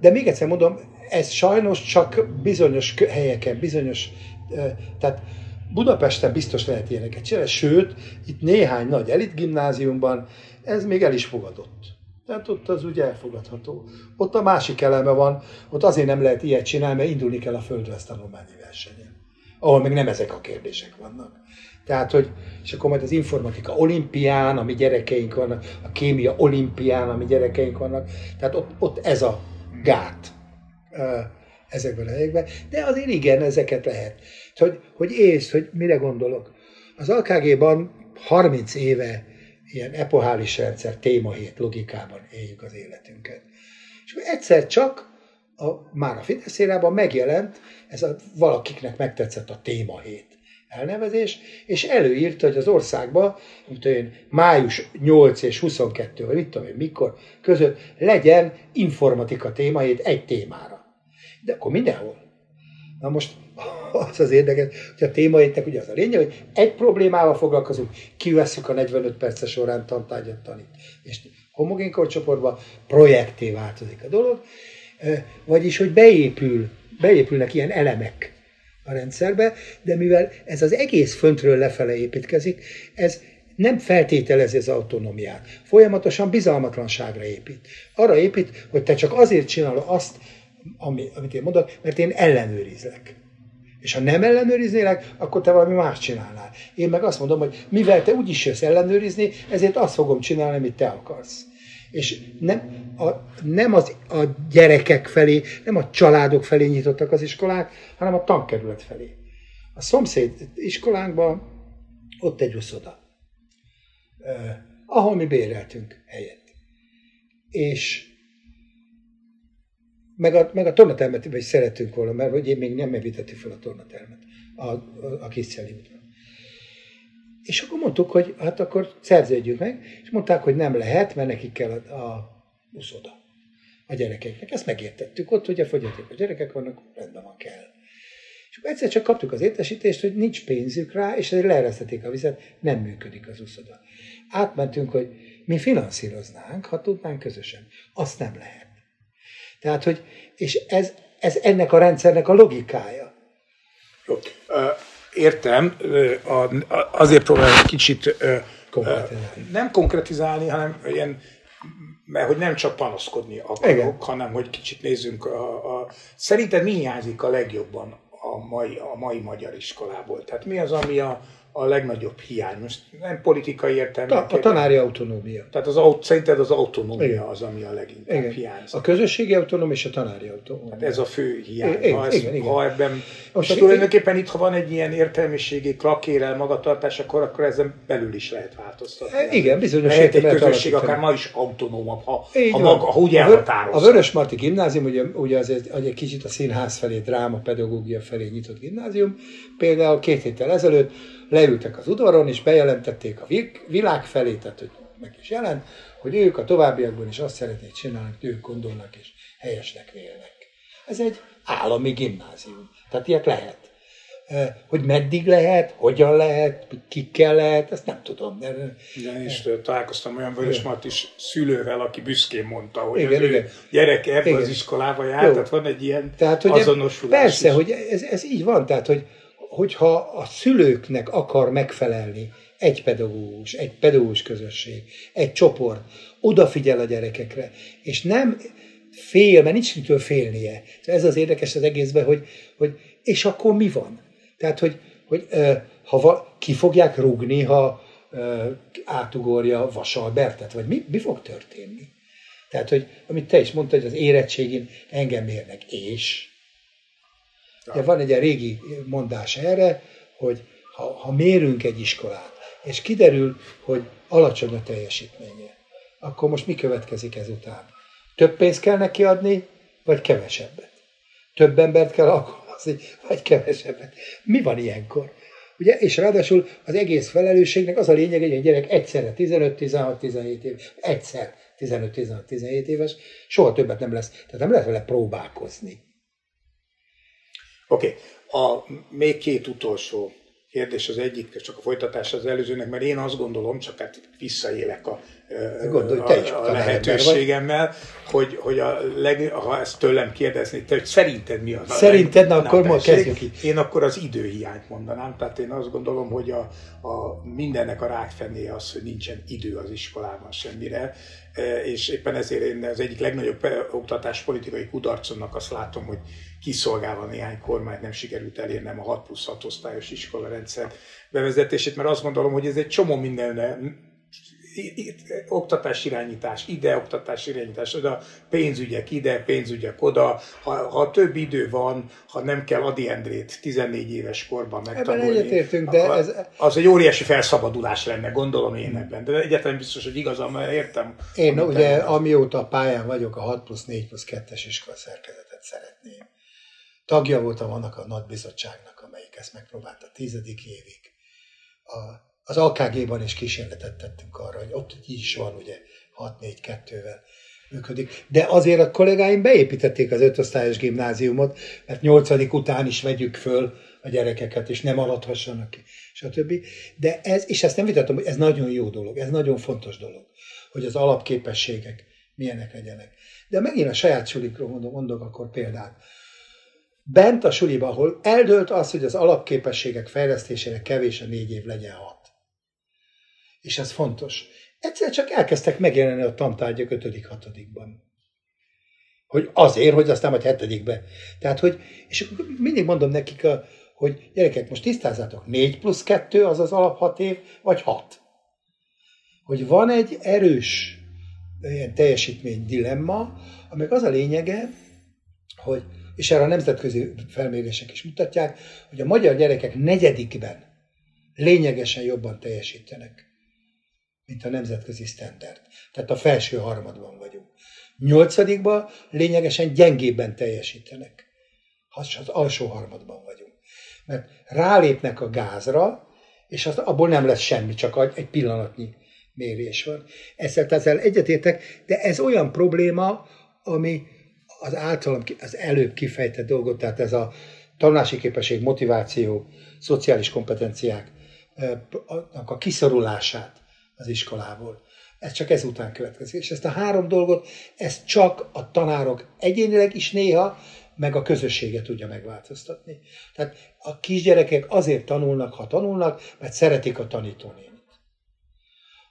de még egyszer mondom, ez sajnos csak bizonyos helyeken, bizonyos, tehát Budapesten biztos lehet ilyeneket csinálni, sőt, itt néhány nagy elit gimnáziumban ez még el is fogadott. Tehát ott az úgy elfogadható. Ott a másik eleme van, ott azért nem lehet ilyet csinálni, mert indulni kell a földrajz tanulmányi versenyen. Ahol meg nem ezek a kérdések vannak. Tehát, hogy, és akkor majd az informatika olimpián, ami gyerekeink vannak, a kémia olimpián, ami gyerekeink vannak, tehát ott, ott ez a gát ezekben a helyekben, de azért igen, ezeket lehet. Hogy, hogy ész, hogy mire gondolok. Az AKG-ban 30 éve ilyen epohális rendszer, témahét logikában éljük az életünket. És egyszer csak a, már a Fidesz megjelent, ez a, valakiknek megtetszett a témahét elnevezés, és előírta, hogy az országban, mint olyan május 8 és 22, vagy mit tudom én mikor, között legyen informatika témahét egy témára. De akkor mindenhol. Na most az az érdekes, hogy a témaétnek ugye az a lényeg, hogy egy problémával foglalkozunk, kivesszük a 45 perces során tantárgyat tanít. És homogén korcsoportban projekté változik a dolog, vagyis, hogy beépül, beépülnek ilyen elemek a rendszerbe, de mivel ez az egész föntről lefele építkezik, ez nem feltételezi az autonómiát. Folyamatosan bizalmatlanságra épít. Arra épít, hogy te csak azért csinálod azt, ami, amit én mondok, mert én ellenőrizlek. És ha nem ellenőriznélek, akkor te valami más csinálnál. Én meg azt mondom, hogy mivel te úgyis jössz ellenőrizni, ezért azt fogom csinálni, amit te akarsz. És nem, a, nem az, a gyerekek felé, nem a családok felé nyitottak az iskolák, hanem a tankerület felé. A szomszéd iskolánkban ott egy uszoda, eh, ahol mi béreltünk helyet. És meg a, meg a tornatermet is szerettünk volna, mert hogy én még nem evítettük fel a tornatermet a, a, a Kisztjeli úton. És akkor mondtuk, hogy hát akkor szerződjünk meg, és mondták, hogy nem lehet, mert nekik kell a, a uszoda a gyerekeknek. Ezt megértettük ott, hogy a fogyatékos gyerekek vannak, rendben van kell. És akkor egyszer csak kaptuk az értesítést, hogy nincs pénzük rá, és ezért leeresztették a vizet, nem működik az uszoda. Átmentünk, hogy mi finanszíroznánk, ha tudnánk közösen. Azt nem lehet. Tehát, hogy, és ez, ez ennek a rendszernek a logikája. Jó. Értem, azért próbálom kicsit konkretizálni. nem konkretizálni, hanem ilyen, mert hogy nem csak panaszkodni akarok, Igen. hanem hogy kicsit nézzünk. A, a, szerinted mi hiányzik a legjobban a mai, a mai magyar iskolából? Tehát mi az, ami a, a legnagyobb hiány? Most nem politikai értelme. A, a tanári autonómia. Tehát az, szerinted az autonómia igen. az, ami a leginkább igen. hiányzik. A közösségi autonómia és a tanári autonómia. Hát ez a fő hiány. Igen, ha, ez, igen, igen. ha ebben, Most tulajdonképpen itt, ha van egy ilyen értelmiségi klakérel magatartás, akkor, akkor ezen belül is lehet változtatni. E, igen, bizonyos lehet egy közösség akár ma is autonómabb, ha, ha, maga, ha úgy elhatározza. A Vörös Marti gimnázium, ugye, ugye az egy, egy kicsit a színház felé, dráma, pedagógia felé nyitott gimnázium, például két héttel ezelőtt leültek az udvaron, és bejelentették a világ felé, tehát hogy meg is jelent, hogy ők a továbbiakban is azt szeretnék csinálni, hogy ők gondolnak és helyesnek vélnek. Ez egy állami gimnázium. Tehát ilyet lehet. Hogy meddig lehet, hogyan lehet, kikkel lehet, ezt nem tudom. Igen, és találkoztam olyan Vörös is szülővel, aki büszkén mondta, hogy igen, az igen. gyereke ebbe igen. az iskolába jár, Jó. tehát van egy ilyen tehát, hogy azonosulás Persze, is. hogy ez, ez így van, tehát hogy hogyha a szülőknek akar megfelelni egy pedagógus, egy pedagógus közösség, egy csoport, odafigyel a gyerekekre, és nem fél, mert nincs mitől félnie. Ez az érdekes az egészben, hogy, hogy és akkor mi van? Tehát, hogy, hogy ha va, ki fogják rúgni, ha átugorja Vasalbertet, vagy mi, mi fog történni? Tehát, hogy amit te is mondtad, hogy az érettségén engem érnek, és Ja. Van egy ilyen régi mondás erre, hogy ha, ha mérünk egy iskolát, és kiderül, hogy alacsony a teljesítménye, akkor most mi következik ezután? Több pénzt kell neki adni, vagy kevesebbet? Több embert kell alkalmazni, vagy kevesebbet? Mi van ilyenkor? Ugye? És ráadásul az egész felelősségnek az a lényeg, hogy egy gyerek egyszerre 15-16-17 év, egyszer 15-16-17 éves, soha többet nem lesz, tehát nem lehet vele próbálkozni. Oké, okay. a még két utolsó kérdés az egyik, csak a folytatás az előzőnek, mert én azt gondolom, csak hát visszaélek a, Gondolj, te is a, a lehetőségemmel, hogy, hogy a leg, ha ezt tőlem kérdezni, te, hogy szerinted mi az Szerinted, na akkor ma kezdjük itt. Én akkor az időhiányt mondanám, tehát én azt gondolom, hogy a, a mindennek a rákfené az, hogy nincsen idő az iskolában semmire, és éppen ezért én az egyik legnagyobb oktatáspolitikai kudarcomnak azt látom, hogy kiszolgálva néhány kormányt nem sikerült elérnem a 6 plusz 6 osztályos iskola rendszer bevezetését, mert azt gondolom, hogy ez egy csomó mindenre oktatás irányítás, ide oktatás irányítás, oda pénzügyek ide, pénzügyek oda. Ha, ha több idő van, ha nem kell Adi Endrét 14 éves korban megtanulni. Ebben egyetértünk, de ez... Az egy óriási felszabadulás lenne, gondolom én ebben. De egyáltalán biztos, hogy igazam, értem. Én ugye, amióta a pályán vagyok, a 6 plusz 4 plusz 2-es iskola szerkezetet szeretném. Tagja voltam annak a nagy bizottságnak, amelyik ezt megpróbálta tizedik évig. A az AKG-ban is kísérletet tettünk arra, hogy ott így is van, ugye 6-4-2-vel működik. De azért a kollégáim beépítették az ötosztályos gimnáziumot, mert nyolcadik után is vegyük föl a gyerekeket, és nem aladhassanak ki, stb. De ez, és ezt nem vitatom, hogy ez nagyon jó dolog, ez nagyon fontos dolog, hogy az alapképességek milyenek legyenek. De megint a saját sulikról mondom, mondok akkor példát. Bent a suliba, ahol eldőlt az, hogy az alapképességek fejlesztésére kevés a négy év legyen hat és ez fontos. Egyszer csak elkezdtek megjelenni a tantárgyak 5 hatodikban. Hogy azért, hogy aztán majd hetedikbe. Tehát, hogy, és mindig mondom nekik, a, hogy gyerekek, most tisztázzátok, 4 plusz 2 az az alap 6 év, vagy 6. Hogy van egy erős ilyen teljesítmény dilemma, aminek az a lényege, hogy, és erre a nemzetközi felmérések is mutatják, hogy a magyar gyerekek negyedikben lényegesen jobban teljesítenek mint a nemzetközi standard. Tehát a felső harmadban vagyunk. Nyolcadikban lényegesen gyengébben teljesítenek. Az alsó harmadban vagyunk. Mert rálépnek a gázra, és az, abból nem lesz semmi, csak egy pillanatnyi mérés van. Ezzel, ezzel egyetértek, de ez olyan probléma, ami az általam az előbb kifejtett dolgot, tehát ez a tanulási képesség, motiváció, szociális kompetenciák a kiszorulását az iskolából. Ez csak ezután következik. És ezt a három dolgot, ezt csak a tanárok egyénileg is néha, meg a közösséget tudja megváltoztatni. Tehát a kisgyerekek azért tanulnak, ha tanulnak, mert szeretik a tanítónénit.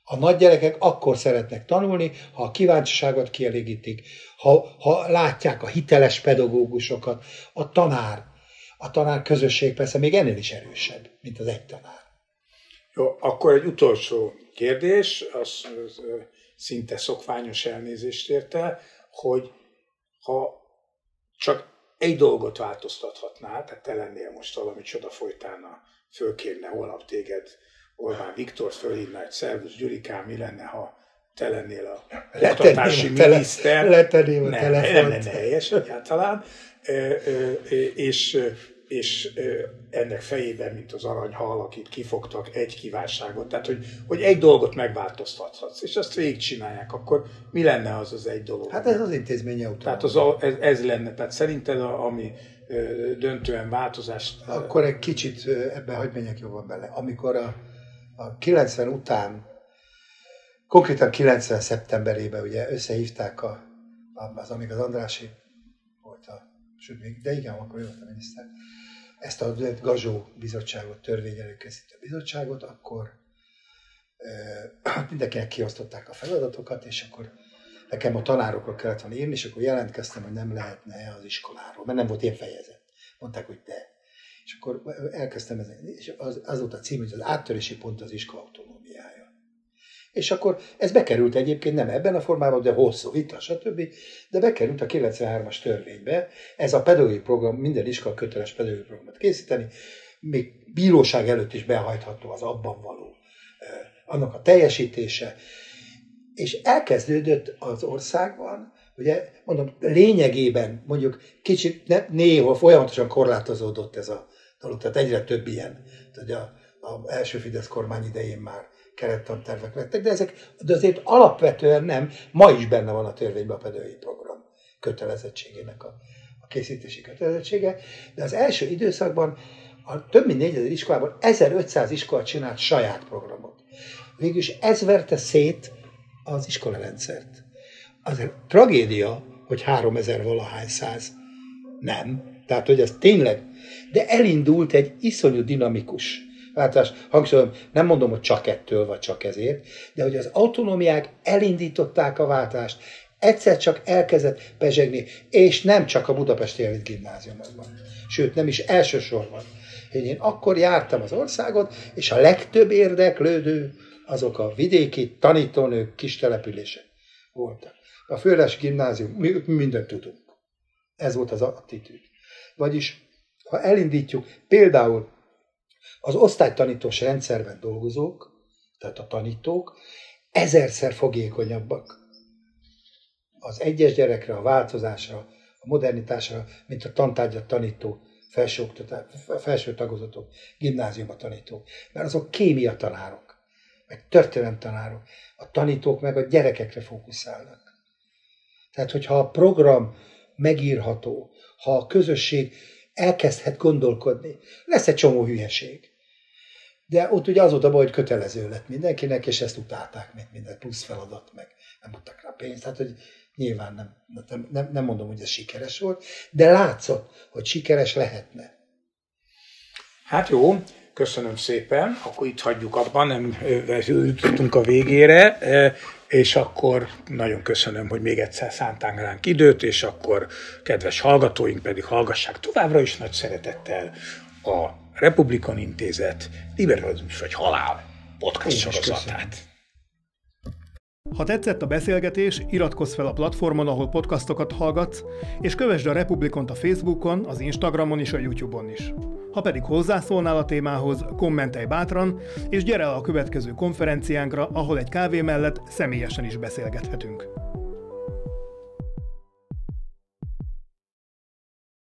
A nagygyerekek akkor szeretnek tanulni, ha a kíváncsiságot kielégítik, ha, ha látják a hiteles pedagógusokat, a tanár, a tanár közösség persze még ennél is erősebb, mint az egy tanár. Jó, akkor egy utolsó kérdés, az, az szinte szokványos elnézést érte, hogy ha csak egy dolgot változtathatnál, tehát te lennél most valami csoda folytána, fölkérne holnap téged Orbán Viktor fölhívna egy szervusz Gyurikám, mi lenne, ha te lennél a oktatási miniszter. Letenném a telefont. Nem lenne helyes egyáltalán. És és ennek fejében, mint az aranyhal, akit kifogtak, egy kívánságot. Tehát, hogy, hogy egy dolgot megváltoztathatsz, és azt végigcsinálják, akkor mi lenne az az egy dolog? Hát ez az intézmény autonóm. Tehát az ez, ez lenne. Tehát szerinted, a, ami döntően változást... Akkor egy kicsit ebben hagyd menjek jobban bele. Amikor a, a 90 után, konkrétan 90 szeptemberében ugye összehívták a, az, amíg az Andrási volt a, sőt, még, de igen, akkor ő volt a miniszter, ezt a Gazsó bizottságot, törvényelőkészítő bizottságot, akkor e, mindenkinek kiosztották a feladatokat, és akkor nekem a tanárokról kellett volna írni, és akkor jelentkeztem, hogy nem lehetne az iskoláról, mert nem volt ilyen fejezet. Mondták, hogy de. És akkor elkezdtem ezen, és az, az volt a cím, hogy az áttörési pont az iskola autonómiája. És akkor ez bekerült egyébként nem ebben a formában, de hosszú vita, stb. De bekerült a 93-as törvénybe. Ez a pedagógiai program, minden iskola köteles pedagógiai programot készíteni, még bíróság előtt is behajtható az abban való annak a teljesítése. És elkezdődött az országban, ugye mondom, lényegében mondjuk kicsit ne, néhol folyamatosan korlátozódott ez a dolog, tehát egyre több ilyen. Tehát a, a első Fidesz kormány idején már kerettantervek lettek, de ezek de azért alapvetően nem. Ma is benne van a törvényben a pedagógiai program kötelezettségének a, a készítési kötelezettsége, de az első időszakban a több mint 4000 iskolában 1500 iskola csinált saját programot. Végülis ez verte szét az iskolarendszert. Az egy tragédia, hogy 3000 valahány száz nem. Tehát, hogy ez tényleg, de elindult egy iszonyú dinamikus változás. Hangsúlyom, nem mondom, hogy csak ettől, vagy csak ezért, de hogy az autonómiák elindították a váltást, egyszer csak elkezdett bezsegni, és nem csak a Budapesti Elit gimnáziumokban. Sőt, nem is elsősorban. Én akkor jártam az országot, és a legtöbb érdeklődő azok a vidéki tanítónők kis települések voltak. A Főles gimnázium, mi mindent tudunk. Ez volt az attitűd. Vagyis, ha elindítjuk például az osztálytanítós rendszerben dolgozók, tehát a tanítók, ezerszer fogékonyabbak az egyes gyerekre, a változásra, a modernitásra, mint a tantárgyat tanító felső, tagozatok, gimnáziumba tanítók. Mert azok kémia tanárok, meg történelem tanárok. A tanítók meg a gyerekekre fókuszálnak. Tehát, hogyha a program megírható, ha a közösség elkezdhet gondolkodni. Lesz egy csomó hülyeség. De ott ugye az volt a baj, hogy kötelező lett mindenkinek, és ezt utálták, mint minden plusz feladat, meg nem adtak rá pénzt. Tehát, hogy nyilván nem, nem, nem mondom, hogy ez sikeres volt, de látszott, hogy sikeres lehetne. Hát jó, köszönöm szépen, akkor itt hagyjuk abban, nem jutottunk a végére és akkor nagyon köszönöm, hogy még egyszer szántánk ránk időt, és akkor kedves hallgatóink pedig hallgassák továbbra is nagy szeretettel a Republikan Intézet Liberalizmus vagy Halál podcast sorozatát. Ha tetszett a beszélgetés, iratkozz fel a platformon, ahol podcastokat hallgatsz, és kövessd a Republikont a Facebookon, az Instagramon és a YouTube-on is. Ha pedig hozzászólnál a témához, kommentelj bátran, és gyere el a következő konferenciánkra, ahol egy kávé mellett személyesen is beszélgethetünk.